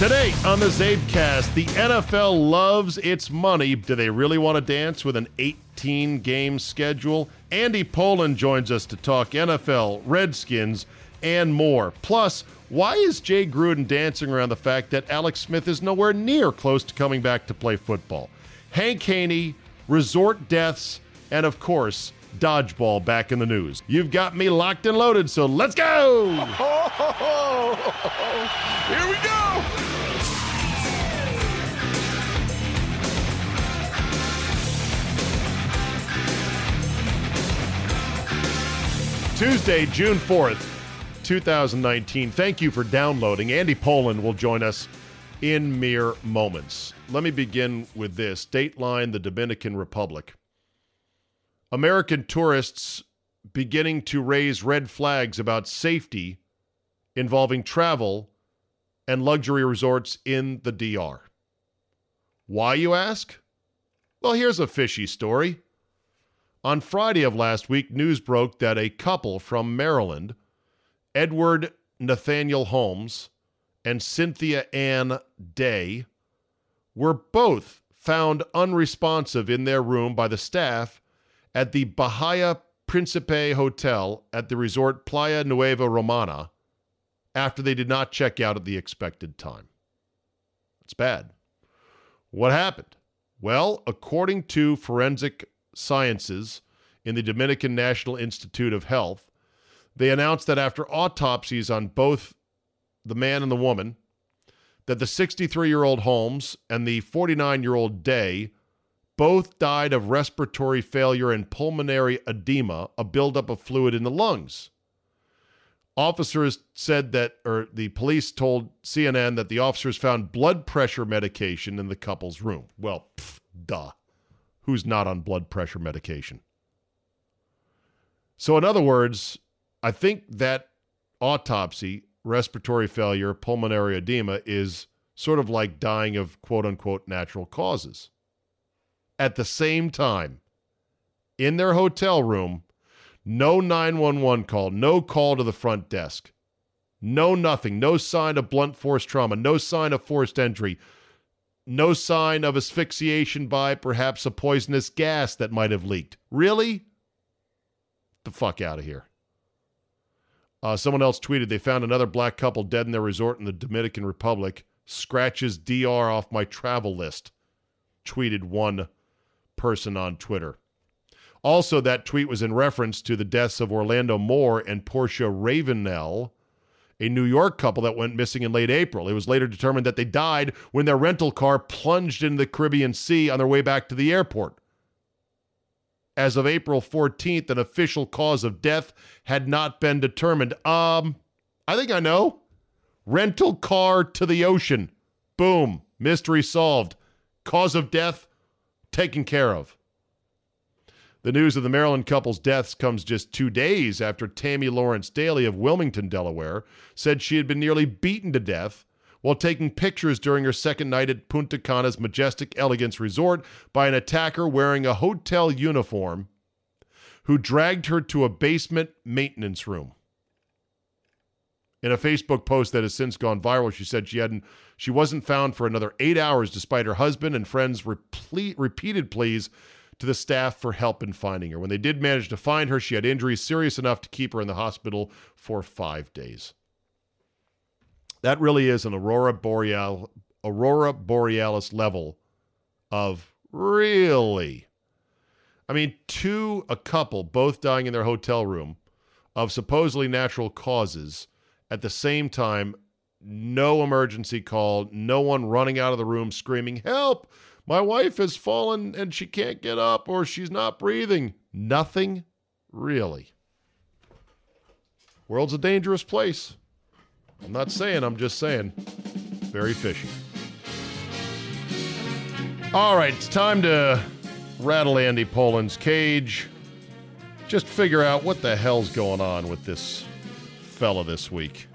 Today on the CzabeCast, the NFL loves its money. Do they really want to dance with an 18 game schedule? Andy Pollin joins us to talk NFL, Redskins, and more. Plus, why is Jay Gruden dancing around the fact that Alex Smith is nowhere near close to coming back to play football? Hank Haney, resort deaths, and of course, dodgeball back in the news. You've got me locked and loaded, so let's go! Here we go! Tuesday, June 4th, 2019. Thank you for downloading. Andy Pollin will join us in mere moments. Let me begin with this Dateline, the Dominican Republic. American tourists beginning to raise red flags about safety involving travel and luxury resorts in the DR. Why, you ask? Well, here's a fishy story. On Friday of last week, news broke that a couple from Maryland, Edward Nathaniel Holmes and Cynthia Ann Day, were both found unresponsive in their room by the staff at the Bahia Principe Hotel at the resort Playa Nueva Romana after they did not check out at the expected time. It's bad. What happened? Well, according to forensic sciences in the Dominican National Institute of Health, they announced that after autopsies on both the man and the woman, that the 63 year old Holmes and the 49 year old Day both died of respiratory failure and pulmonary edema, a buildup of fluid in the lungs. Officers said that, or the police told CNN that the officers found blood pressure medication in the couple's room. Well, pff, duh who's not on blood pressure medication. So, in other words, I think that autopsy, respiratory failure, pulmonary edema is sort of like dying of quote unquote natural causes. At the same time, in their hotel room, no 911 call, no call to the front desk, no nothing, no sign of blunt force trauma, no sign of forced entry, no sign of asphyxiation by perhaps a poisonous gas that might have leaked. Really? The fuck out of here. Uh, someone else tweeted they found another black couple dead in their resort in the Dominican Republic. Scratches DR off my travel list, tweeted one person on Twitter. Also, that tweet was in reference to the deaths of Orlando Moore and Portia Ravenel, a New York couple that went missing in late April. It was later determined that they died when their rental car plunged into the Caribbean Sea on their way back to the airport. As of April 14th, an official cause of death had not been determined. Um, I think I know. Rental car to the ocean. Boom. Mystery solved. Cause of death taken care of. The news of the Maryland couple's deaths comes just two days after Tammy Lawrence Daley of Wilmington, Delaware, said she had been nearly beaten to death while taking pictures during her second night at Punta Cana's Majestic Elegance Resort by an attacker wearing a hotel uniform who dragged her to a basement maintenance room. In a Facebook post that has since gone viral, she said she hadn't she wasn't found for another 8 hours despite her husband and friends' repeat, repeated pleas to the staff for help in finding her. When they did manage to find her, she had injuries serious enough to keep her in the hospital for five days. That really is an aurora boreal, aurora borealis level of really. I mean, two a couple both dying in their hotel room of supposedly natural causes at the same time. No emergency call, no one running out of the room screaming, Help! My wife has fallen and she can't get up or she's not breathing. Nothing really. World's a dangerous place. I'm not saying, I'm just saying. Very fishy. All right, it's time to rattle Andy Pollin's cage. Just figure out what the hell's going on with this fella this week.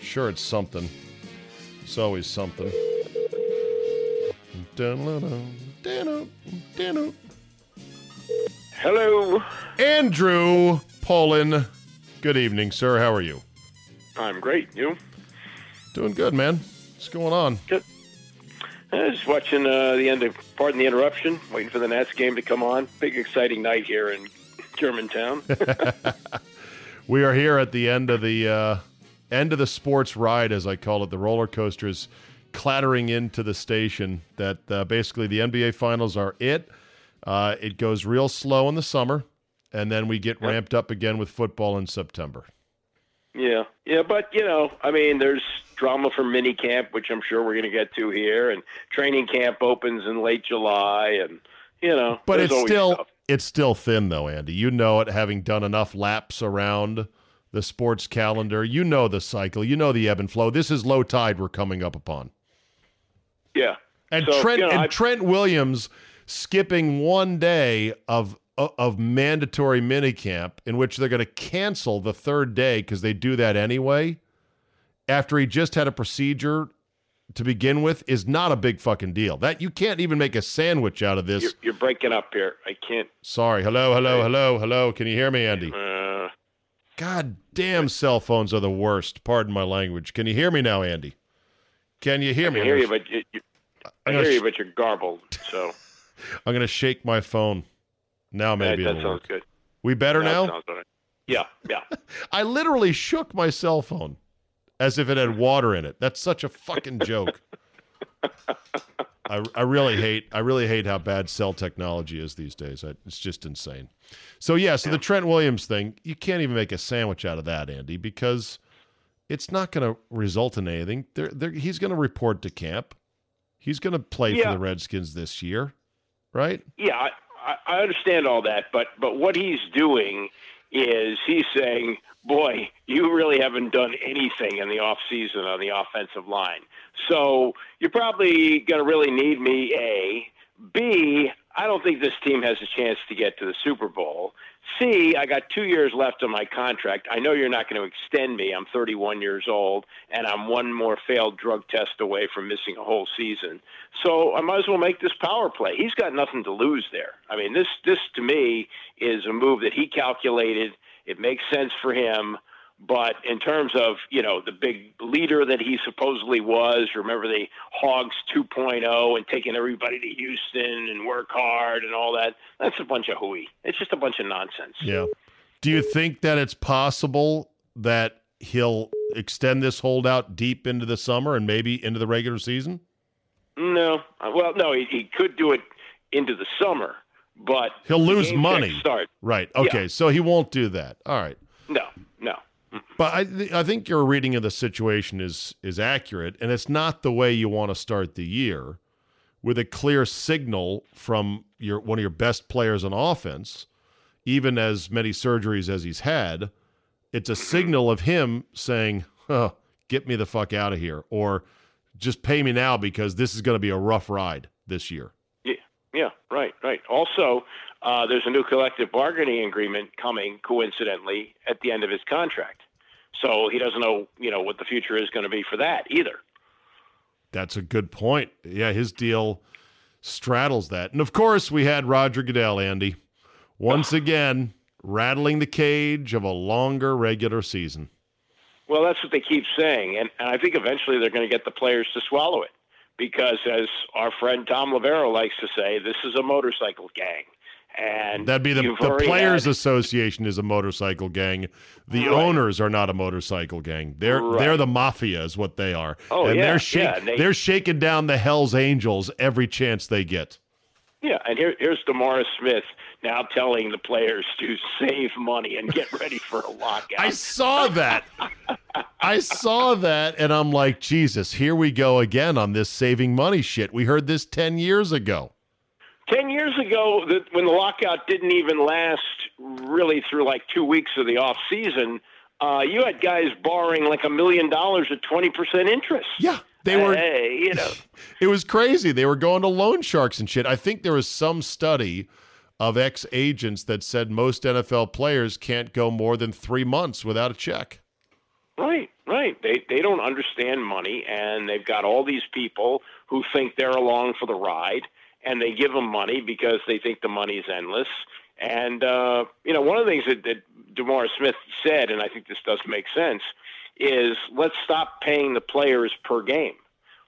Sure, it's something. It's always something. Hello. Andrew Pollin. Good evening, sir. How are you? I'm great. You? Doing good, man. What's going on? Good. I was watching uh, the end of, pardon the interruption, waiting for the Nats game to come on. Big, exciting night here in Germantown. we are here at the end of the uh, end of the sports ride, as I call it. The roller coaster is clattering into the station. That uh, basically the NBA finals are it. Uh, it goes real slow in the summer, and then we get Yep. ramped up again with football in September. yeah, yeah, but you know, I mean, there's drama for mini camp, which I'm sure we're going to get to here, and training camp opens in late July, and you know, But it's still stuff. it's still thin though, Andy. You know it, having done enough laps around the sports calendar. You know the cycle. You know the ebb and flow. This is low tide we're coming up upon. Yeah. And So, Trent you know, and I- Trent Williams skipping one day of of mandatory minicamp in which they're going to cancel the third day because they do that anyway. After he just had a procedure to begin with, is not a big fucking deal. That you can't even make a sandwich out of this. You're, you're breaking up here. I can't. Sorry. Hello, hello, hello, hello. Can you hear me, Andy? Uh, God damn, cell phones are the worst. Pardon my language. Can you hear me now, Andy? Can you hear I me? can hear you, but you, I hear gonna you, but you're garbled. So I'm going to shake my phone. Now maybe that, that sounds work. good. We better That now? right. Yeah, yeah. I literally shook my cell phone as if it had water in it. That's such a fucking joke. I, I really hate I really hate how bad cell technology is these days. I, it's just insane. So yeah, so the Trent Williams thing, you can't even make a sandwich out of that, Andy, because it's not going to result in anything. They're, they're, he's going to report to camp. He's going to play for the Redskins this year, right? Yeah, I, I- I understand all that, but but what he's doing is he's saying, "Boy, you really haven't done anything in the off season on the offensive line. So you're probably going to really need me." A, B. I don't think this team has a chance to get to the Super Bowl. C, I got two years left on my contract. I know you're not going to extend me. I'm 31 years old, and I'm one more failed drug test away from missing a whole season. So I might as well make this power play. He's got nothing to lose there. I mean, this this to me is a move that he calculated. It makes sense for him. But in terms of you know the big leader that he supposedly was, remember the Hogs 2.0 and taking everybody to Houston and work hard and all that. That's a bunch of hooey. It's just a bunch of nonsense. Yeah. Do you think that it's possible that he'll extend this holdout deep into the summer and maybe into the regular season? No, Uh, well, no, he, he could do it into the summer, but He'll lose money. Start. Right. Okay. So he won't do that. All right. But I, I think your reading of the situation is is accurate, and it's not the way you want to start the year, with a clear signal from your one of your best players on offense, even as many surgeries as he's had. It's a signal of him saying, huh, "Get me the fuck out of here," or just pay me now because this is going to be a rough ride this year. Yeah, yeah, right, right. Also, uh, there's a new collective bargaining agreement coming, coincidentally, at the end of his contract. So he doesn't know, you know, what the future is going to be for that either. That's a good point. Yeah, his deal straddles that. And of course, we had Roger Goodell, Andy, once again rattling the cage of a longer regular season. Well, that's what they keep saying, and, and I think eventually they're going to get the players to swallow it, because as our friend Tom Loverro likes to say, this is a motorcycle gang, And That'd be the, the Players had- Association is a motorcycle gang. The Right. owners are not a motorcycle gang. They're Right. they're the mafia, is what they are. Oh, and yeah, they're shak- yeah, they- they're shaking down the Hell's Angels every chance they get. Yeah, and here, here's Demar Smith now telling the players to save money and get ready for a lockout. I saw that. I saw that, and I'm like, Jesus, here we go again on this saving money shit. We heard this ten years ago. Ten years ago, the, when the lockout didn't even last really through like two weeks of the off season, uh, you had guys borrowing like a million dollars at twenty percent interest. Yeah, they were. You know, It was crazy. They were going to loan sharks and shit. I think there was some study of ex agents that said most NFL players can't go more than three months without a check. right, right. They they don't understand money, and they've got all these people who think they're along for the ride, and they give them money because they think the money is endless. And uh, you know, one of the things that, that Demar Smith said, and I think this does make sense, is let's stop paying the players per game.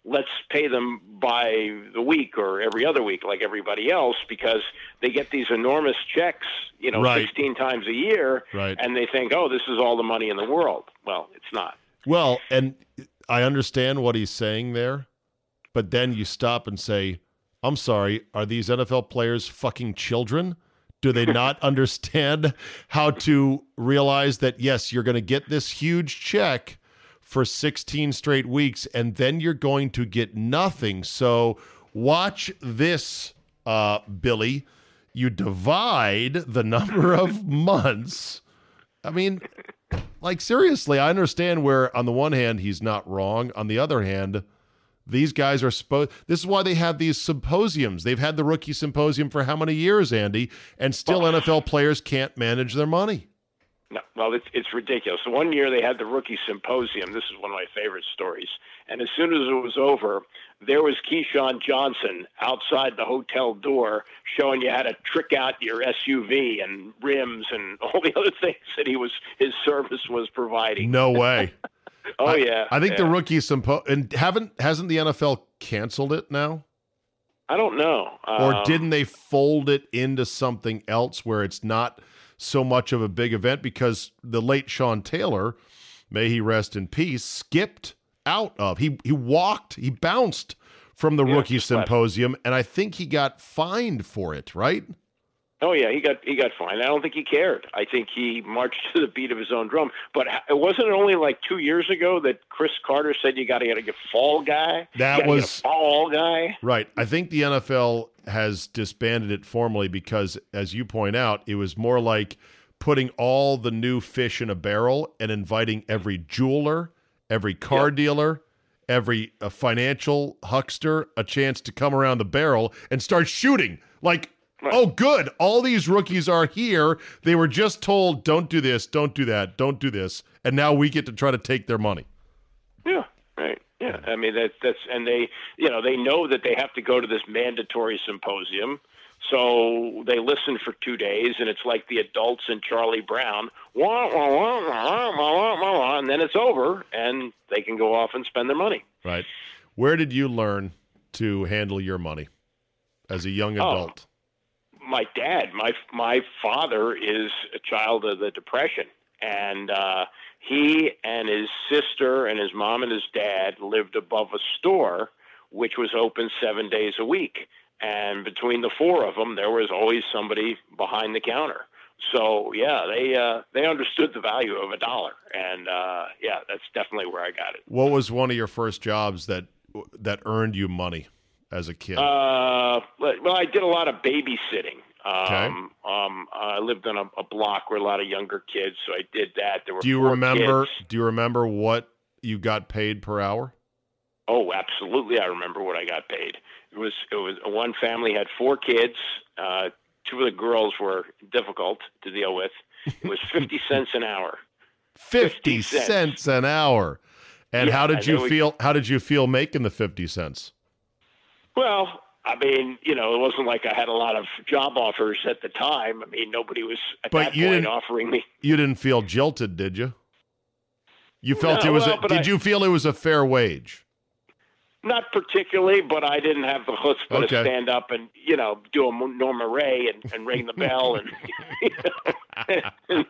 Let's pay them by the week or every other week, like everybody else, because they get these enormous checks, you know, Right. 16 times a year, Right. and they think, oh, this is all the money in the world. Well, it's not. Well, and I understand what he's saying there, but then you stop and say, I'm sorry, are these NFL players fucking children? Do they not understand how to realize that, yes, you're going to get this huge check for 16 straight weeks and then you're going to get nothing? So watch this, uh, Billy. You divide the number of months. I mean, like seriously, I understand where on the one hand he's not wrong. On the other hand, these guys are supposed. This is why they have these symposiums. They've had the rookie symposium for how many years, Andy? And still, NFL players can't manage their money. No, well, it's it's ridiculous. One year they had the rookie symposium. This is one of my favorite stories. And as soon as it was over, there was Keyshawn Johnson outside the hotel door showing you how to trick out your SUV and rims and all the other things that he was his service was providing. No way. oh I, yeah, I think the yeah. rookie sympo and haven't hasn't the NFL canceled it now, I don't know. or Um, didn't they fold it into something else where it's not so much of a big event because the late Sean Taylor, may he rest in peace, skipped out of he he walked he bounced from the Yeah, rookie symposium and I think he got fined for it, right? Oh yeah, he got he got fined. I don't think he cared. I think he marched to the beat of his own drum. But it wasn't it only like two years ago that Cris Carter said you got to get a fall guy. That You get a was- fall guy. Right. I think the NFL has disbanded it formally because, as you point out, it was more like putting all the new fish in a barrel and inviting every jeweler, every car Yep. dealer, every uh, financial huckster a chance to come around the barrel and start shooting. Like, Right. Oh, good. All these rookies are here. They were just told, don't do this, don't do that, don't do this. And now we get to try to take their money. Yeah, right. Yeah. I mean, that's, that's, and they, you know, they know that they have to go to this mandatory symposium. So they listen for two days, and it's like the adults in Charlie Brown, wah, wah, wah, and then it's over, and they can go off and spend their money. Right. Where did you learn to handle your money as a young adult? My dad, my my father is a child of the depression, and uh, he and his sister and his mom and his dad lived above a store which was open seven days a week, and between the four of them, there was always somebody behind the counter. So yeah, they uh, they understood the value of a dollar, and uh, yeah, that's definitely where I got it. What was one of your first jobs that that earned you money as a kid? Uh, well, I did a lot of babysitting. Okay. Um, um, I lived on a, a block where a lot of younger kids, so I did that. There were do you remember? kids. Do you remember what you got paid per hour? Oh, absolutely, I remember what I got paid. It was it was one family had four kids. Uh, two of the girls were difficult to deal with. It was fifty cents an hour. Fifty 50 cents. cents an hour. And Yeah, how did you then we- feel? How did you feel making the fifty cents? Well, I mean, you know, it wasn't like I had a lot of job offers at the time. I mean, nobody was at But that you point offering me. You didn't feel jilted, did you? You felt No, it was. well, a, did I- you feel it was a fair wage? Not particularly, but I didn't have the chutzpah Okay. to stand up and you know do a Norma Rae and, and ring the bell and, and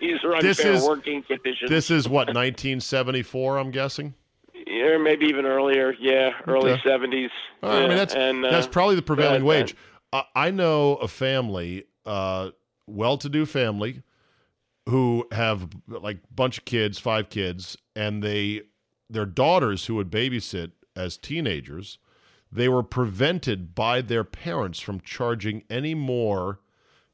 these are unfair is- working conditions. This is what 1974, I'm guessing. Yeah, maybe even earlier. Yeah, early Okay. seventies. All right, I mean, that's and, uh, that's probably the prevailing wage. I, I know a family, uh, well-to-do family, who have like a bunch of kids, five kids, and they their daughters who would babysit as teenagers, they were prevented by their parents from charging any more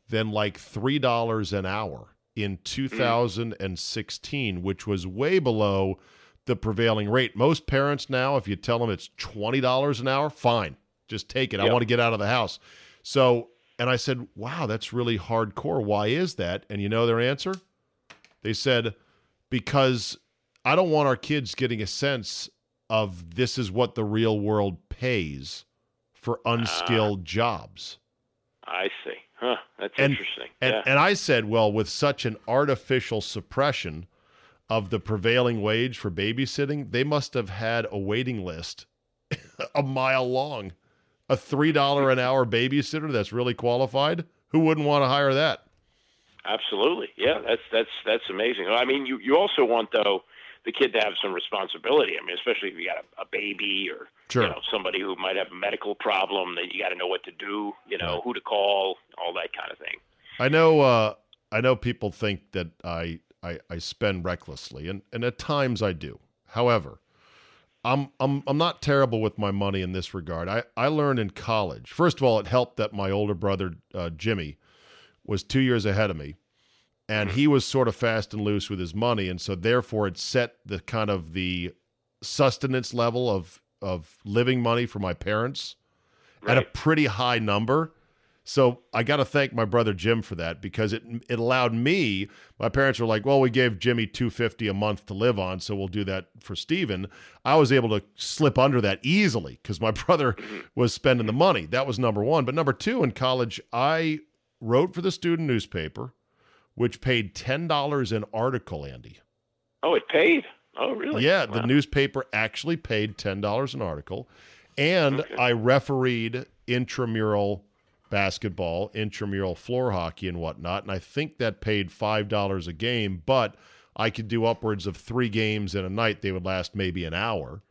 than like three dollars an hour in 2016, which was way below the prevailing rate. Most parents now, if you tell them it's twenty dollars an hour, fine, just take it. I want to get out of the house. So, and I said, "Wow, that's really hardcore. Why is that?" And you know their answer? They said, "Because I don't want our kids getting a sense of this is what the real world pays for ah. unskilled jobs." I see. Huh. That's And- interesting. And, yeah. and I said, well, with such an artificial suppression of the prevailing wage for babysitting, they must have had a waiting list a mile long. A $3 an hour babysitter that's really qualified? Who wouldn't want to hire that? Absolutely. Yeah, that's that's that's amazing. I mean, you you also want though the kid to have some responsibility. I mean, especially if you got a, a baby or Sure. you know somebody who might have a medical problem that you got to know what to do. You know Right. who to call, all that kind of thing. I know uh, I know people think that I, I I spend recklessly and, and at times I do. However, I'm I'm I'm not terrible with my money in this regard. I, I learned in college. First of all, it helped that my older brother uh, Jimmy was two years ahead of me, and he was sort of fast and loose with his money, and so therefore it set the kind of the sustenance level of of living money for my parents at a pretty high number. So I got to thank my brother Jim for that because it it allowed me. My parents were like, "Well, we gave Jimmy two fifty a month to live on, so we'll do that for Steven. I was able to slip under that easily because my brother was spending the money. That was number one. But number two, in college, I wrote for the student newspaper, which paid ten dollars an article. Andy, Oh, it paid. Oh, really? yeah, the newspaper actually paid ten dollars an article, and Okay. I refereed intramural basketball, intramural floor hockey, and whatnot. And I think that paid five dollars a game, but I could do upwards of three games in a night. They would last maybe an hour.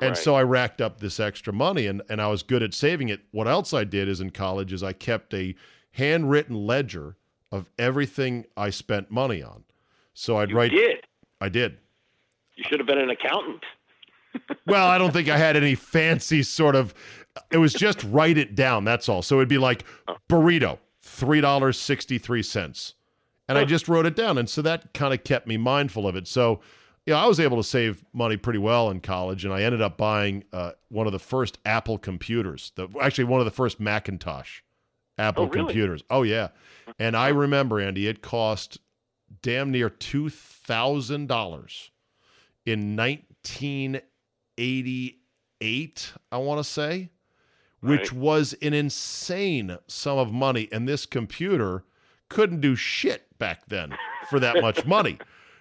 And Right. so I racked up this extra money and, and I was good at saving it. What else I did is in college is I kept a handwritten ledger of everything I spent money on. So I'd You write did. I did. You should have been an accountant. Well, I don't think I had any fancy sort of. It was just write it down. That's all. So it'd be like burrito, three dollars sixty three cents, and I just wrote it down, and so that kind of kept me mindful of it. So, yeah, I was able to save money pretty well in college, and I ended up buying uh, one of the first Apple computers. The actually one of the first Macintosh Apple Oh, really? computers. Oh yeah, and I remember Andy, it cost damn near two thousand dollars in 1988, I want to say, which Right. was an insane sum of money. And this computer couldn't do shit back then for that much money.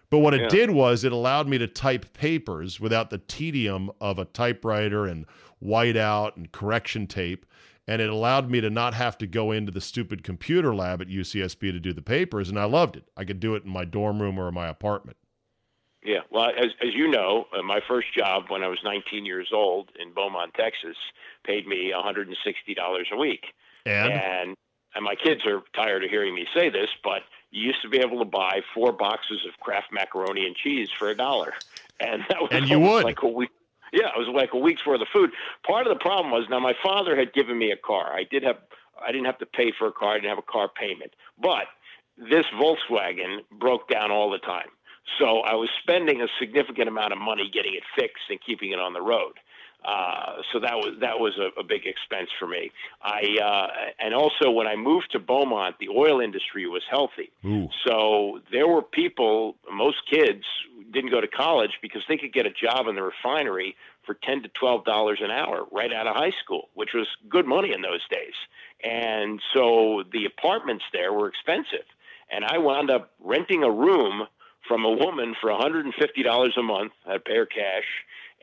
But what it Yeah. did was it allowed me to type papers without the tedium of a typewriter and whiteout and correction tape. And it allowed me to not have to go into the stupid computer lab at UCSB to do the papers. And I loved it. I could do it in my dorm room or my apartment. Yeah, well, as as you know, uh, my first job when I was 19 years old in Beaumont, Texas, paid me 160 dollars a week. And and and my kids are tired of hearing me say this, but you used to be able to buy four boxes of Kraft macaroni and cheese for a dollar, and that was And you would. like a week. Yeah, it was like a week's worth of food. Part of the problem was now my father had given me a car. I did have I didn't have to pay for a car. I didn't have a car payment, but this Volkswagen broke down all the time. So I was spending a significant amount of money getting it fixed and keeping it on the road. Uh, so that was that was a, a big expense for me. I uh, and also when I moved to Beaumont, the oil industry was healthy. ooh, So there were people, most kids didn't go to college because they could get a job in the refinery for ten to twelve dollars an hour right out of high school, which was good money in those days. And so the apartments there were expensive, and I wound up renting a room from a woman for $150 a month. I'd pay her cash,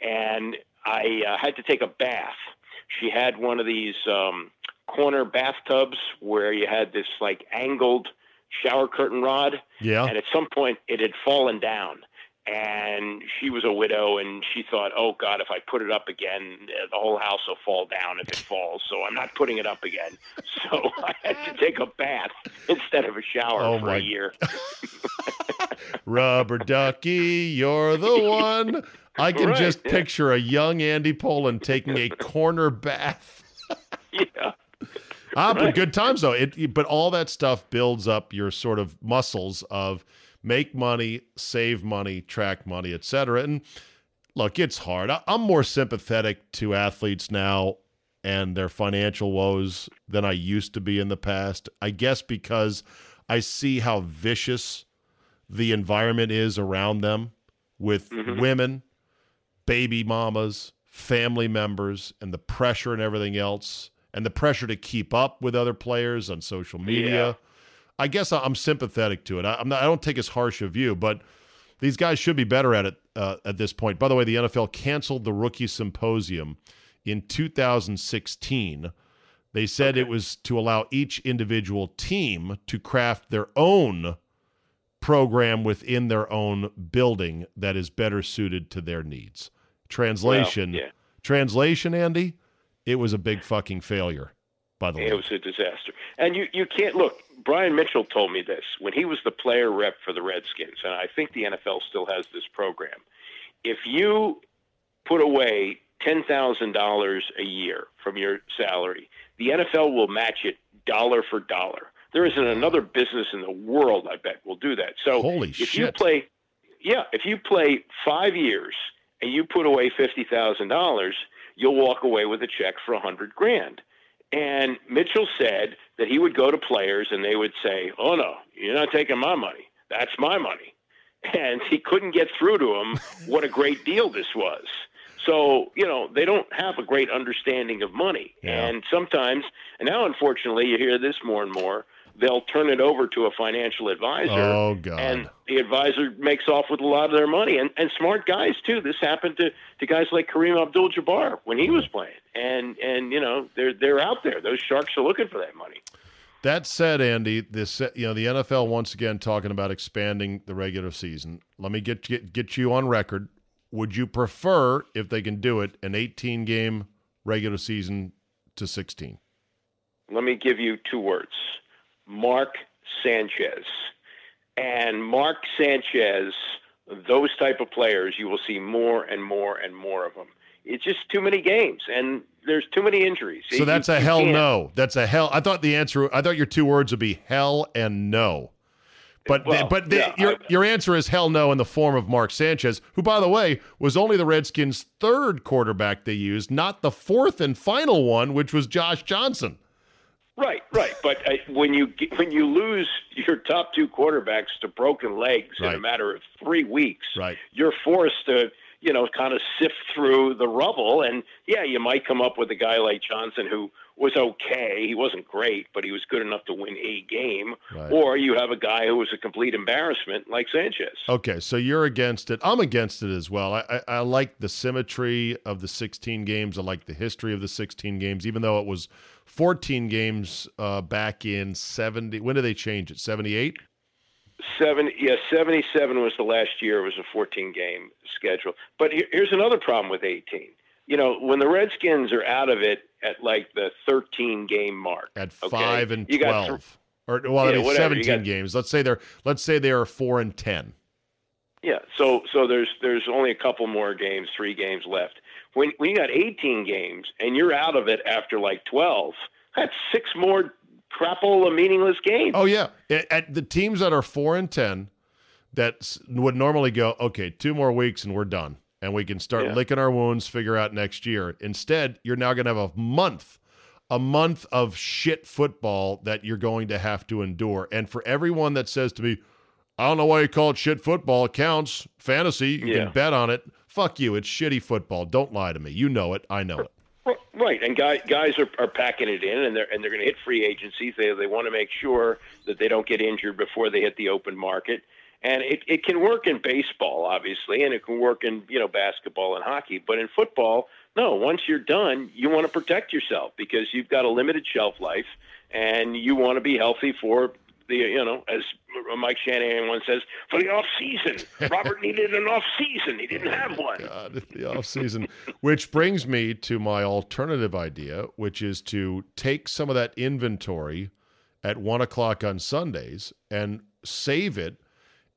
and I uh, had to take a bath. She had one of these um, corner bathtubs where you had this like angled shower curtain rod. Yeah. And at some point, it had fallen down. And she was a widow, and she thought, "Oh God, if I put it up again, the whole house will fall down if it falls. So I'm not putting it up again." So I had to take a bath instead of a shower Oh, for my- a year. Rubber ducky, you're the one. I can Right, just yeah. picture a young Andy Pollin taking a corner bath. yeah. Ah, but Right. good times though. It, but all that stuff builds up your sort of muscles of make money, save money, track money, etc. And look, it's hard. I, I'm more sympathetic to athletes now and their financial woes than I used to be in the past. I guess because I see how vicious the environment is around them with women, baby mamas, family members, and the pressure and everything else, and the pressure to keep up with other players on social media. Yeah. I guess I'm sympathetic to it. I, I'm not, I don't take as harsh a view, but these guys should be better at it uh, at this point. By the way, the NFL canceled the rookie symposium in 2016. They said it was to allow each individual team to craft their own program within their own building that is better suited to their needs. Translation, Well, yeah. translation, Andy, it was a big fucking failure. By the It way, it was a disaster. And you, you can't look. Brian Mitchell told me this when he was the player rep for the Redskins, and I think the NFL still has this program. If you put away ten thousand dollars a year from your salary, the NFL will match it dollar for dollar. There isn't another business in the world, I bet, will do that. So Holy if you play, yeah, if you play five years and you put away fifty thousand dollars, you'll walk away with a check for a hundred grand. And Mitchell said that he would go to players and they would say, "Oh no, you're not taking my money. That's my money." And he couldn't get through to him what a great deal this was. So, you know, they don't have a great understanding of money. Yeah. And sometimes, and now unfortunately you hear this more and more, they'll turn it over to a financial advisor. Oh god, and the advisor makes off with a lot of their money. And, and smart guys too. This happened to, to guys like kareem abdul-jabbar when he was playing. And and you know they're they're out there. Those sharks are looking for that money. That said, Andy, this you know the NFL once again talking about expanding the regular season. Let me get get get you on record. Would you prefer, if they can do it, an 18 game regular season to 16? let me give you two words mark sanchez and mark sanchez those type of players you will see more and more and more of them it's just too many games and there's too many injuries So You- that's a hell can't- no. That's a hell. I thought the answer. I thought your two words would be hell and no. But Well, but the, yeah, your I- your answer is hell no in the form of Mark Sanchez, who by the way was only the Redskins' third quarterback they used, not the fourth and final one, which was Josh Johnson. Right, right. But uh, when you get- when you lose your top two quarterbacks to broken legs in a matter of three weeks, Right. you're forced to you know kind of sift through the rubble. And yeah, you might come up with a guy like Johnson who was okay. He wasn't great, but he was good enough to win a game. Right. Or you have a guy who was a complete embarrassment like Sanchez. Okay, so you're against it. I'm against it as well. I, I, I like the symmetry of the 16 games. I like the history of the 16 games, even though it was 14 games uh, back in 70. When did they change it? 78? Seven, yeah, seventy-seven was the last year. It was a fourteen-game schedule. But here, here's another problem with eighteen. You know, when the Redskins are out of it at like the thirteen-game mark, At okay, five and 12. or well, I Yeah, mean, whatever, 17 got- games. Let's say they're let's say they are four and 10. Yeah, so so there's there's only a couple more games, three games left. When when you got 18 games and you're out of it after like 12, that's six more crapola meaningless games. Oh yeah, at, the teams that are four and ten, that would normally go okay, two more weeks and we're done, and we can start Yeah. licking our wounds, figure out next year. Instead, you're now going to have a month, a month of shit football that you're going to have to endure. And for everyone that says to me, I don't know why you call it shit football. It counts. Fantasy, you Yeah. can bet on it. Fuck you. It's shitty football. Don't lie to me. You know it. I know it. Right, and guys guys are, are packing it in, and they're and they're going to hit free agencies. They they want to make sure that they don't get injured before they hit the open market. And it, it can work in baseball, obviously, and it can work in you know basketball and hockey. But in football, no. Once you're done, you want to protect yourself because you've got a limited shelf life, and you want to be healthy for the you know as Mike Shanahan once says for the off season. Robert needed an off season. He didn't have oh, one. God, the off season, which brings me to my alternative idea, which is to take some of that inventory at one o'clock on Sundays and save it.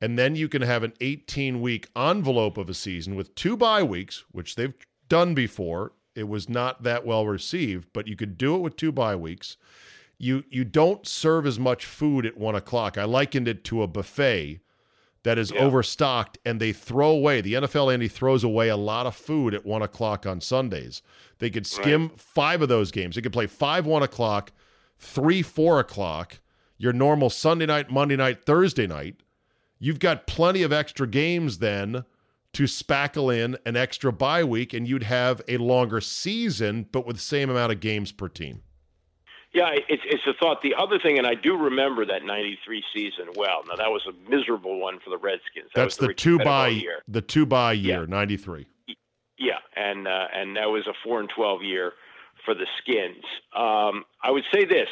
And then you can have an 18 week envelope of a season with two bye weeks, which they've done before. It was not that well received, but you could do it with two bye weeks. You you don't serve as much food at one o'clock. I likened it to a buffet that is Yeah. overstocked and they throw away. The NFL Andy throws away a lot of food at one o'clock on Sundays. They could skim five of those games. They could play five one o'clock, three four o'clock, your normal Sunday night, Monday night, Thursday night. You've got plenty of extra games then to spackle in an extra bye week, and you'd have a longer season, but with the same amount of games per team. Yeah, it's it's a thought. The other thing, and I do remember that '93 season well. Now that was a miserable one for the Redskins. That That's was the two bye year. the two bye year ninety three. Yeah, and uh, and that was a four and twelve year for the Skins. Um, I would say this: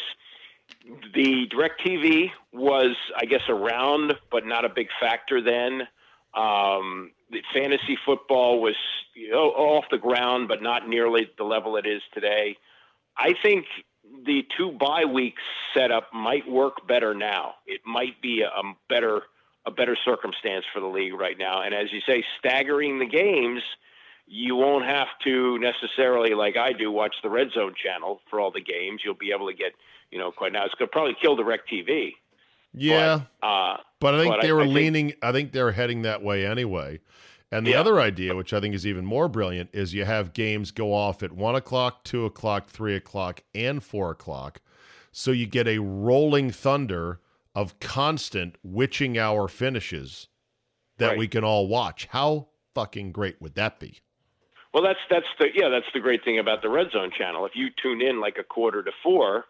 the Directv was, I guess, around, but not a big factor then. Um, the fantasy football was you know, off the ground, but not nearly the level it is today. I think the two bye weeks setup might work better now. It might be a, a better a better circumstance for the league right now. And as you say, staggering the games, you won't have to necessarily, like I do, watch the Red Zone channel for all the games. You'll be able to get, you know, quite now. It's going to probably kill Direct TV. Yeah, But, uh, but I think but they I- were I think- leaning. I think they were heading that way anyway. And the Yeah. other idea, which I think is even more brilliant, is you have games go off at one o'clock, two o'clock, three o'clock, and four o'clock, so you get a rolling thunder of constant witching hour finishes that Right. we can all watch. How fucking great would that be? well, that's that's the yeah, that's the great thing about the Red Zone channel. If you tune in like a quarter to four,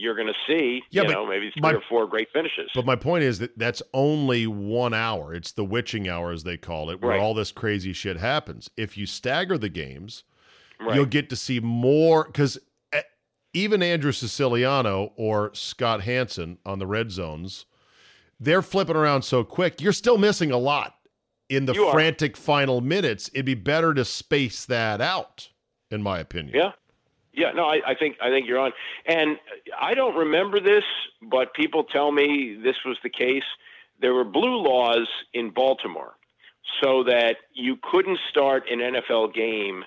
you're going to see, Yeah, you know, maybe three my- or four great finishes. But my point is that that's only one hour. It's the witching hour, as they call it, where Right. all this crazy shit happens. If you stagger the games, right. you'll get to see more because eh, even Andrew Siciliano or Scott Hanson on the red zones, they're flipping around so quick. You're still missing a lot in the You are. frantic final minutes. It'd be better to space that out, in my opinion. Yeah. Yeah, no, I, I think I think you're on, and I don't remember this, but people tell me this was the case. There were blue laws in Baltimore, so that you couldn't start an NFL game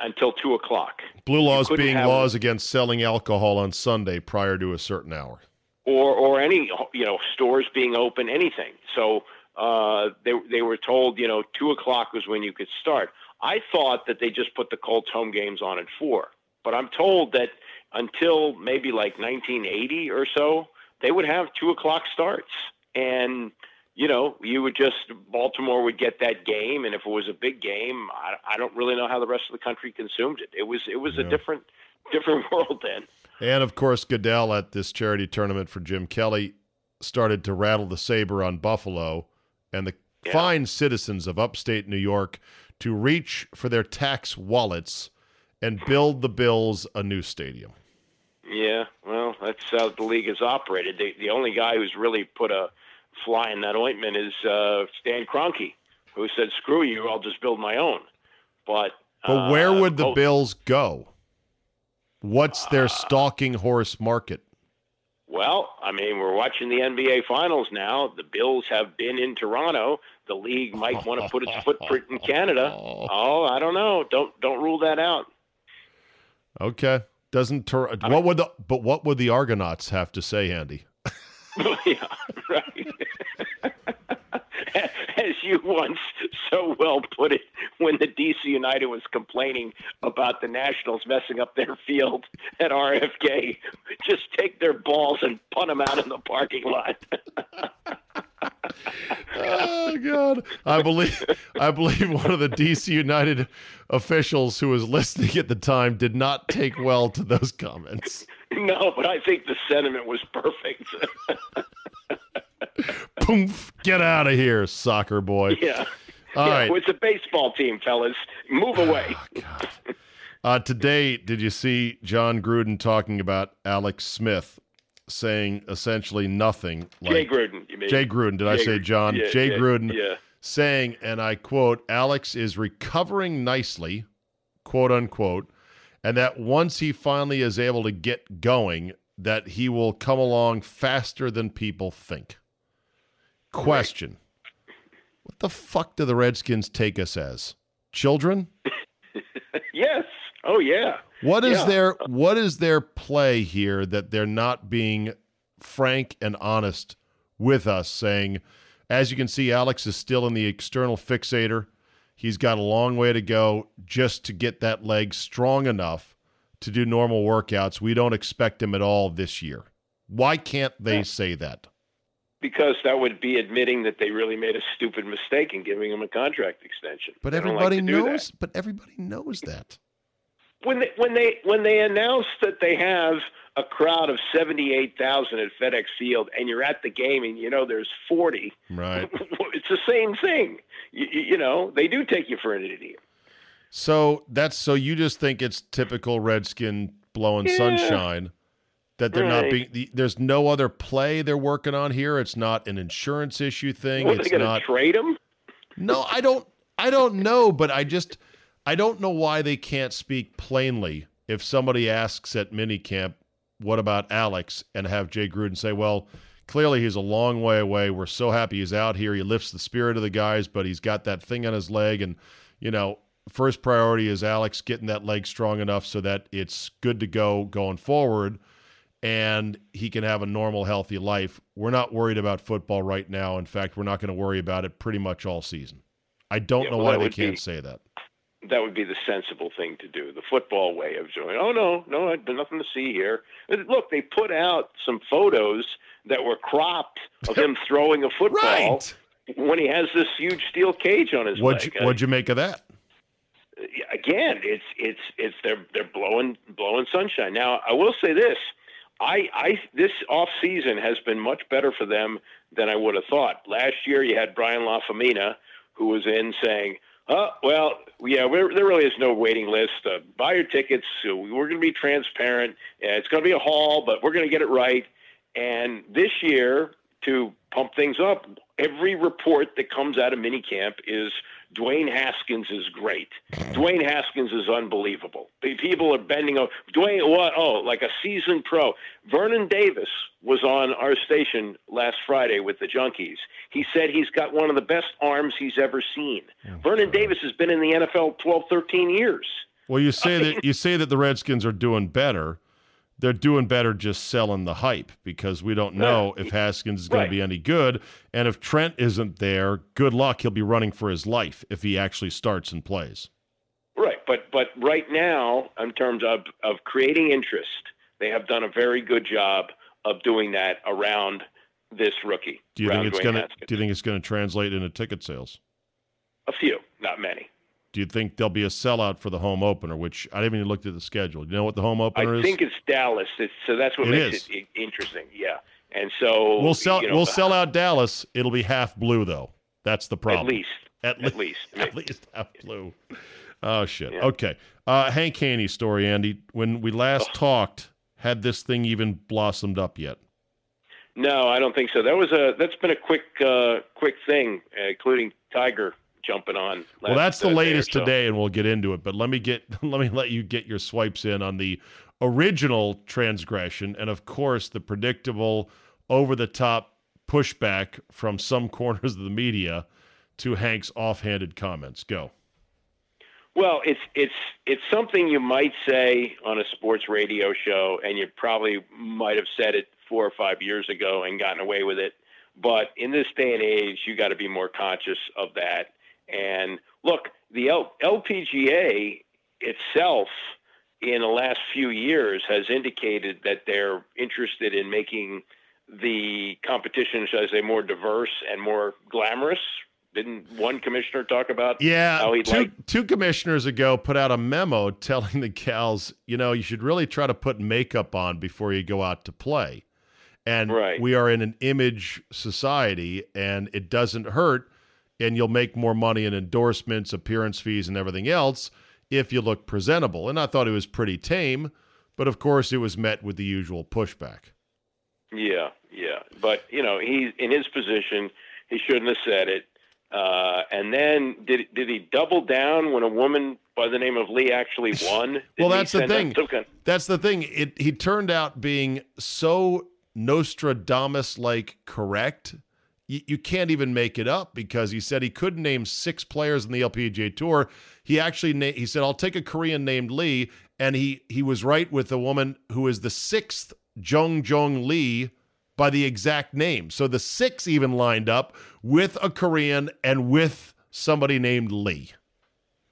until two o'clock, Blue laws being have- laws against selling alcohol on Sunday prior to a certain hour. or or any you know stores being open, anything. So uh, they they were told you know two o'clock was when you could start. I thought that they just put the Colts home games on at four, but I'm told that until maybe like 1980 or so, they would have two o'clock starts, and you know you would just Baltimore would get that game, and if it was a big game, I, I don't really know how the rest of the country consumed it. It was it was a different different world then. And of course, Goodell at this charity tournament for Jim Kelly started to rattle the saber on Buffalo and the Yeah. fine citizens of upstate New York to reach for their tax wallets and build the Bills a new stadium. Yeah, well, that's how the league is operated. The, the only guy who's really put a fly in that ointment is uh, Stan Kroenke, who said, "Screw you, I'll just build my own." But But where uh, would the oh, Bills go? What's their stalking horse market? Well, I mean, we're watching the NBA Finals now. The Bills have been in Toronto. The league might want to put its footprint in Canada. Oh, I don't know. Don't don't rule that out. Okay. Doesn't Tor- what would the but what would the Argonauts have to say, Andy? yeah, right. As you once so well put it, when the DC United was complaining about the Nationals messing up their field at RFK, just take their balls and punt them out in the parking lot. oh god i believe i believe one of the dc united officials who was listening at the time did not take well to those comments no, but I think the sentiment was perfect. Poof! Get out of here, soccer boy. Yeah. All yeah, right. well, it's a baseball team, fellas. Move away. God. Uh, today, did you see John Gruden talking about Alex Smith saying essentially nothing? Jay Gruden, you mean? Jay Gruden. Did I say John? Yeah, Jay yeah, Gruden Yeah. saying, and I quote, Alex is recovering nicely, quote unquote, and that once he finally is able to get going, that he will come along faster than people think. Question. What the fuck do the Redskins take us as? Children? Oh, yeah. What is Yeah. their what is their play here that they're not being frank and honest with us saying as you can see Alex is still in the external fixator. He's got a long way to go just to get that leg strong enough to do normal workouts. We don't expect him at all this year. Why can't they Yeah. say that? Because that would be admitting that they really made a stupid mistake in giving him a contract extension. But They like everybody that. knows, but everybody knows that. When they when they when they announce that they have a crowd of seventy eight thousand at FedEx Field, and you're at the game, and you know there's forty, Right. it's the same thing. You, you know they do take you for an idiot. So that's so you just think it's typical Redskin blowing Yeah. sunshine that they're not being. There's no other play they're working on here. It's not an insurance issue thing. What, it's they going not. to trade him? no, I don't. I don't know, but I just I don't know why they can't speak plainly. If somebody asks at minicamp, "What about Alex?" and have Jay Gruden say, "Well." Clearly, he's a long way away. We're so happy he's out here. He lifts the spirit of the guys, but he's got that thing on his leg. And, you know, first priority is Alex getting that leg strong enough so that it's good to go going forward and he can have a normal, healthy life. We're not worried about football right now. In fact, we're not going to worry about it pretty much all season. I don't Yeah, know well, why they can't be- say that. That would be the sensible thing to do. The football way of doing. Oh no, no, there's nothing to see here. Uh, look, they put out some photos that were cropped of him throwing a football Right. when he has this huge steel cage on his What'd leg. you, what'd you make of that? Uh, again, it's it's it's they're they're blowing blowing sunshine. Now, I will say this: I I this off season has been much better for them than I would have thought. Last year, you had Brian Lafemina, who was in saying. Oh well, yeah. There really is no waiting list. Uh, buy your tickets. So we're going to be transparent. Uh, it's going to be a haul, but we're going to get it right. And this year, to pump things up, every report that comes out of minicamp is Dwayne Haskins is great. Dwayne Haskins is unbelievable. The People are bending over. Dwayne, what? Oh, like a seasoned pro. Vernon Davis was on our station last Friday with the Junkies. He said he's got one of the best arms he's ever seen. Oh, Vernon Davis has been in the NFL 12, 13 years. Well, you say that you say that the Redskins are doing better. They're doing better just selling the hype because we don't know if Haskins is going Right. to be any good. And if Trent isn't there, good luck. He'll be running for his life if he actually starts and plays. Right, but but right now, in terms of of creating interest, they have done a very good job of doing that around this rookie. Do you think it's going to do you think it's going to translate into ticket sales? A few, not many. Do you think there'll be a sellout for the home opener, which I haven't even looked at the schedule. Do you know what the home I opener is? I think it's Dallas, it's, so that's what It makes is. it interesting. Yeah, and so we'll sell you know, we'll sell out Dallas. It'll be half blue though. That's the problem. at least. At, At le- least. At least half blue. Oh shit. Yeah. Okay. Uh, Hank Haney story, Andy. When we last talked, had this thing even blossomed up yet? No, I don't think so. That was a that's been a quick uh, quick thing, uh, including Tiger jumping on. well, that's the latest so. today, and we'll get into it. But let me get let me let you get your swipes in on the original transgression, and of course the predictable, over the top pushback from some corners of the media to Hank's offhanded comments. Go. Well, it's it's it's something you might say on a sports radio show, and you probably might have said it four or five years ago and gotten away with it. But in this day and age, you got to be more conscious of that. And look, the L- LPGA itself, in the last few years, has indicated that they're interested in making the competition, should I say, more diverse and more glamorous. Didn't one commissioner talk about Yeah, two, like two commissioners ago put out a memo telling the gals, you know, you should really try to put makeup on before you go out to play. And Right. we are in an image society, and it doesn't hurt, and you'll make more money in endorsements, appearance fees, and everything else if you look presentable. And I thought it was pretty tame, but of course, it was met with the usual pushback. Yeah, yeah. But you know, he in his position, he shouldn't have said it. Uh, and then did did he double down when a woman by the name of Lee actually won? Did Well, that's the thing. That's the thing. It he turned out being so Nostradamus like correct. You, you can't even make it up because he said he couldn't name six players in the LPGA Tour. He actually na- he said I'll take a Korean named Lee, and he he was right with the woman who is the sixth Jung Jong Lee by the exact name. So the six even lined up with a Korean and with somebody named Lee.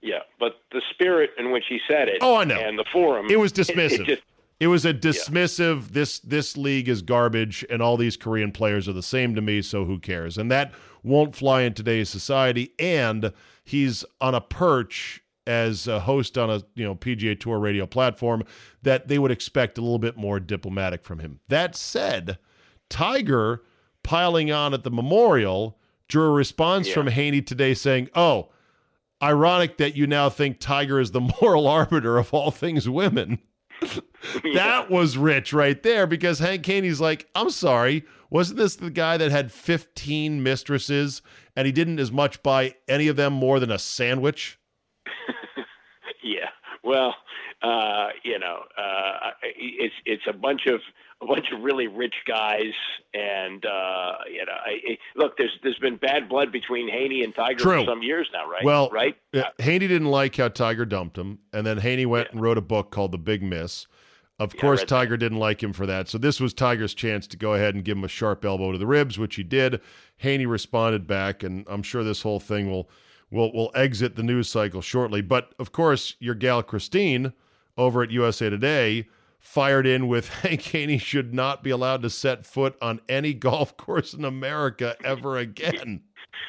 yeah, but the spirit in which he said it. Oh, I know. And the forum. It was It, dismissive. just It was a dismissive. This this league is garbage, and all these Korean players are the same to me. So who cares? And that won't fly in today's society. And he's on a perch as a host on a you know PGA Tour radio platform that they would expect a little bit more diplomatic from him. That said, Tiger piling on at the memorial drew a response Yeah. from Haney today saying, "Oh." Ironic that you now think Tiger is the moral arbiter of all things women. That was rich right there because Hank Haney's like, I'm sorry, wasn't this the guy that had 15 mistresses and he didn't as much buy any of them more than a sandwich? yeah. Well, uh, you know, uh, it's it's a bunch of a bunch of really rich guys, and uh, you know, I, I, look, there's there's been bad blood between Haney and Tiger True. for some years now, right? Well, right. Uh, Haney didn't like how Tiger dumped him, and then Haney went and wrote a book called The Big Miss. Of Yeah, course, Tiger didn't like him for that. So this was Tiger's chance to go ahead and give him a sharp elbow to the ribs, which he did. Haney responded back, and I'm sure this whole thing will will will exit the news cycle shortly. But of course, your gal Christine over at USA Today fired in with Hank Haney should not be allowed to set foot on any golf course in America ever again.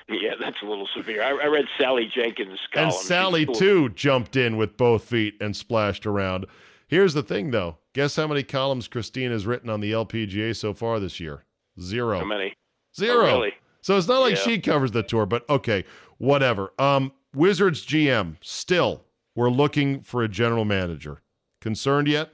Yeah, that's a little severe. I, I read Sally Jenkins' column. And Sally, cool. too, jumped in with both feet and splashed around. Here's the thing, though. Guess how many columns Christine has written on the LPGA so far this year? Zero. How many? Zero. Oh, really? So it's not like Yeah. she covers the tour, but okay, whatever. Um, Wizards GM, still, we're looking for a general manager. Concerned yet?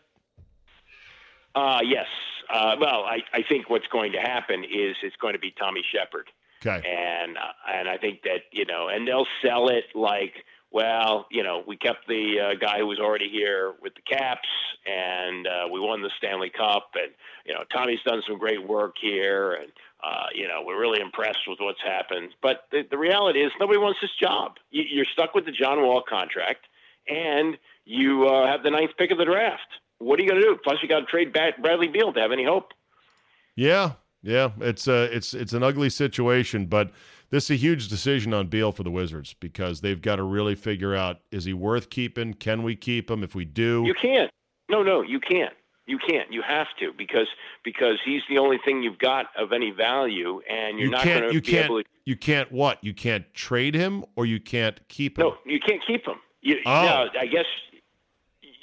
Uh, yes. Uh, well, I, I think what's going to happen is it's going to be Tommy Shepard. Okay. and uh, and I think that you know, and they'll sell it like, well, you know, we kept the uh, guy who was already here with the Caps, and uh, we won the Stanley Cup, and you know, Tommy's done some great work here, and uh, you know, we're really impressed with what's happened. But the, the reality is, nobody wants this job. You, you're stuck with the John Wall contract, and you uh, have the ninth pick of the draft. What are you going to do? Plus, you got to trade Bat- Bradley Beal to have any hope. Yeah, yeah, it's uh, it's it's an ugly situation, but this is a huge decision on Beal for the Wizards because they've got to really figure out: is he worth keeping? Can we keep him? If we do, You can't. No, no, you can't. You can't. You have to because because he's the only thing you've got of any value, and you're you not going to you be can't able to. you can't what you can't trade him or you can't keep him No, you can't keep him. You, Oh. I guess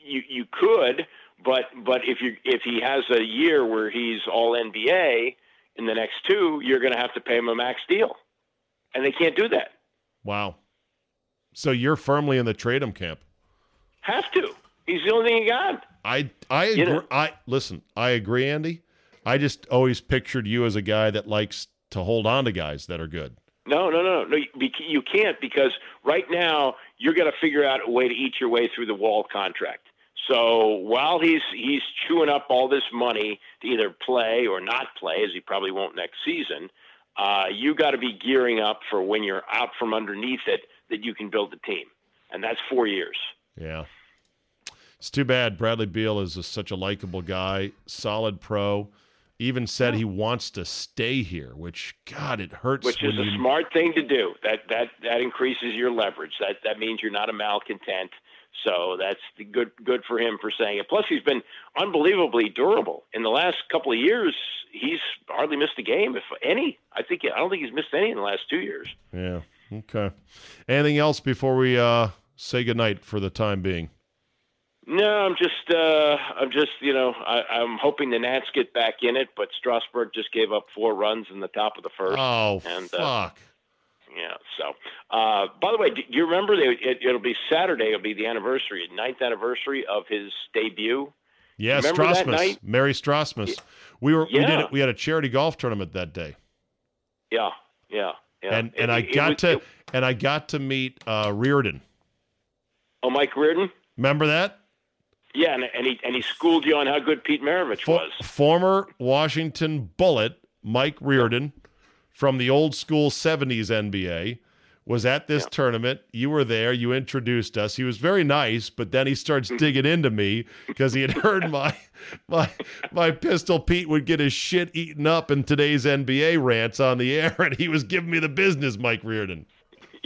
you you could, but but if you if he has a year where he's all NBA in the next two, you're going to have to pay him a max deal, and they can't do that. wow so you're firmly in the trade him camp Have to. He's the only thing you got. i i You agree know- i listen i agree andy i just always pictured you as a guy that likes to hold on to guys that are good No, no, no, no. You, you can't because right now you're going to figure out a way to eat your way through the wall contract. So while he's he's chewing up all this money to either play or not play, as he probably won't next season, uh, you got to be gearing up for when you're out from underneath it that you can build a team, and that's four years. yeah it's too bad bradley beal is a, such a likable guy solid pro even said he wants to stay here which god it hurts which is a you- smart thing to do. That that that increases your leverage. That that means you're not a malcontent. So that's the good good for him for saying it. Plus, he's been unbelievably durable in the last couple of years. He's hardly missed a game, if any. I think I don't think he's missed any in the last two years. yeah okay anything else before we uh say goodnight for the time being No, I'm just, uh, I'm just, you know, I, I'm hoping the Nats get back in it, but Strasburg just gave up four runs in the top of the first. Oh, and, fuck. Uh, yeah. So, uh, by the way, do you remember they, it, it'll be Saturday? It'll be the anniversary, ninth anniversary of his debut. Yeah, Remember Strasmas? Merry Strasmas. We were we did it. We had a charity golf tournament that day, Yeah, yeah, yeah. and and It- I it got to and I got to meet uh, Riordan. oh, Mike Riordan. Remember that? Yeah, and, and he and he schooled you on how good Pete Maravich was. former Washington Bullet Mike Riordan from the old school 70s NBA was at this Yeah. tournament. You were there. You introduced us. He was very nice, but then he starts Mm-hmm. digging into me because he had heard my my my pistol Pete would get his shit eaten up in today's NBA rants on the air, and he was giving me the business, Mike Riordan.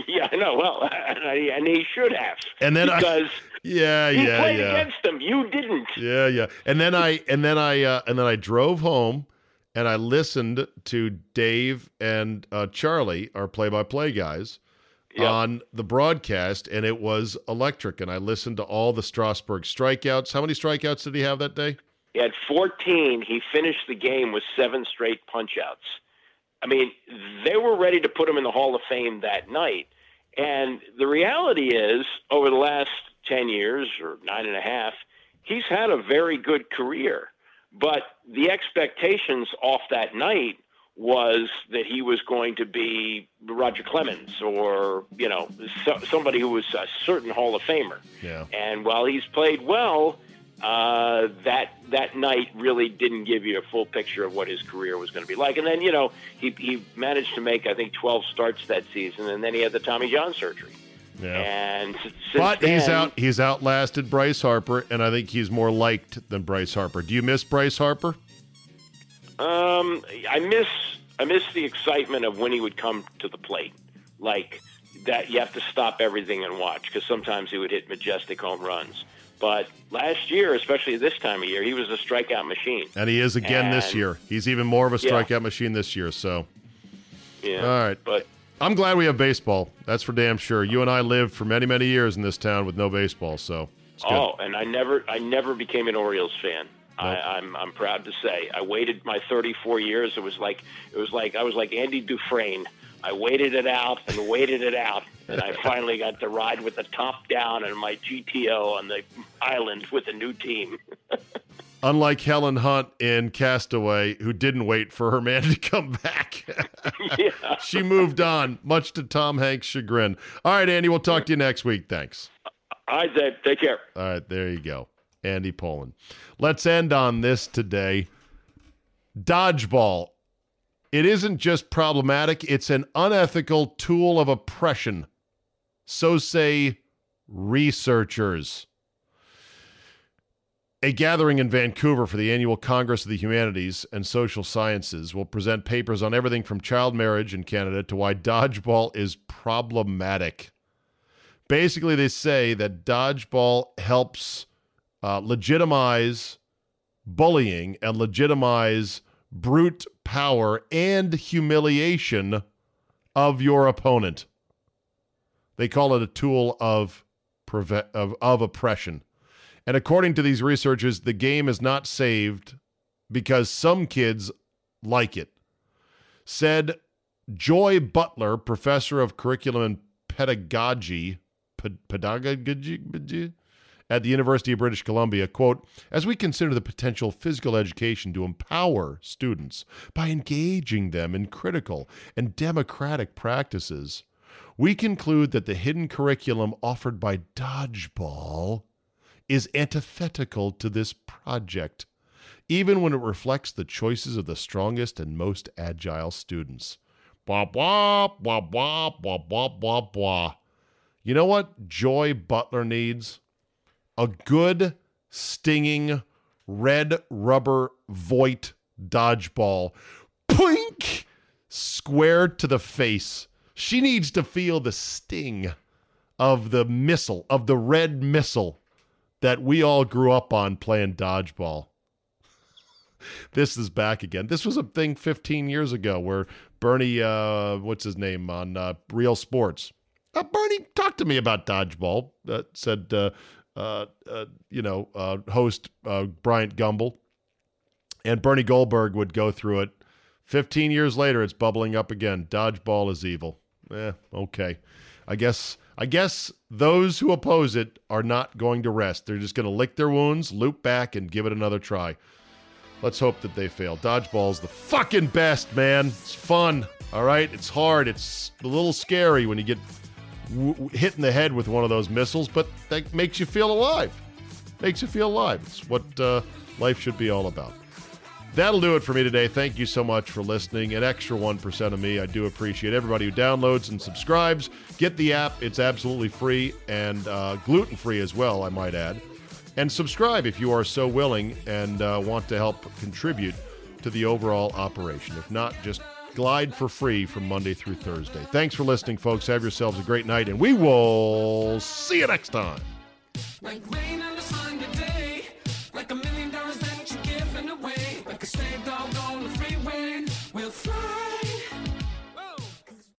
Yeah, I know. Well, and, I, and he should have. And then I- because Yeah, he yeah, played yeah. against them, you didn't. Yeah, yeah. And then I and then I uh, and then I drove home and I listened to Dave and uh, Charlie, our play-by-play guys, Yeah. on the broadcast, and it was electric. And I listened to all the Strasburg strikeouts. How many strikeouts did he have that day? He had 14. He finished the game with seven straight punchouts. I mean, they were ready to put him in the Hall of Fame that night. And the reality is, over the last 10 years or nine and a half, he's had a very good career. But the expectations off that night was that he was going to be Roger Clemens or, you know, so, somebody who was a certain Hall of Famer. Yeah. And while he's played well, uh, that that night really didn't give you a full picture of what his career was going to be like. And then you know he he managed to make I think 12 starts that season, and then he had the Tommy John surgery. Yeah. And But he's out. He's outlasted Bryce Harper, and I think he's more liked than Bryce Harper. Do you miss Bryce Harper? Um, I miss I miss the excitement of when he would come to the plate, like that. You have to stop everything and watch because sometimes he would hit majestic home runs. But last year, especially this time of year, he was a strikeout machine. And he is again this year. He's even more of a Yeah. strikeout machine this year. So Yeah. All right. But I'm glad we have baseball. That's for damn sure. You and I lived for many, many years in this town with no baseball, so it's good. Oh, and I never, I never became an Orioles fan. I, Nope. I'm, I'm proud to say, I waited my 34 years. It was like, it was like I was like Andy Dufresne. I waited it out and waited it out, and I finally got to ride with the top down in my GTO on the island with a new team. Unlike Helen Hunt in Castaway, who didn't wait for her man to come back. yeah. she moved on, much to Tom Hanks' chagrin. All right, Andy, we'll talk to you next week. Thanks. All right, Dave. Take care. All right, there you go. Andy Pollin. Let's end on this today. Dodgeball. It isn't just problematic, it's an unethical tool of oppression. So say researchers. A gathering in Vancouver for the annual Congress of the Humanities and Social Sciences will present papers on everything from child marriage in Canada to why dodgeball is problematic. Basically, they say that dodgeball helps uh, legitimize bullying and legitimize brute power and humiliation of your opponent. They call it a tool of, preve- of, of oppression. And according to these researchers, the game is not saved because some kids like it. Said Joy Butler, professor of curriculum and pedagogy, ped- pedagogy at the University of British Columbia, quote, as we consider the potential physical education to empower students by engaging them in critical and democratic practices, we conclude that the hidden curriculum offered by Dodgeball is antithetical to this project, even when it reflects the choices of the strongest and most agile students. Blah, blah, blah, blah, blah, blah, blah, blah. You know what Joy Butler needs? A good, stinging, red rubber Voit dodgeball. Poink! Squared to the face. She needs to feel the sting of the missile, of the red missile that we all grew up on playing dodgeball. this is back again. This was a thing 15 years ago where Bernie, uh, what's his name on uh, Real Sports? Uh, Bernie, talk to me about dodgeball. Uh, said uh, uh, you know, uh, host uh, Bryant Gumbel, and Bernie Goldberg would go through it. 15 years later, it's bubbling up again. Dodgeball is evil. Eh, okay. I guess I guess those who oppose it are not going to rest. They're just going to lick their wounds, loop back, and give it another try. Let's hope that they fail. Dodgeball's the fucking best, man. It's fun. All right, it's hard. It's a little scary when you get w- hit in the head with one of those missiles, but that makes you feel alive. Makes you feel alive. It's what uh, life should be all about. That'll do it for me today. Thank you so much for listening. An extra 1% of me. I do appreciate everybody who downloads and subscribes. Get the app, it's absolutely free and uh, gluten free as well, I might add. And subscribe if you are so willing and uh, want to help contribute to the overall operation. If not, just glide for free from Monday through Thursday. Thanks for listening, folks. Have yourselves a great night, and we will see you next time. Like rain on a Sunday day, like a million dollars that you're giving away, like a stray dog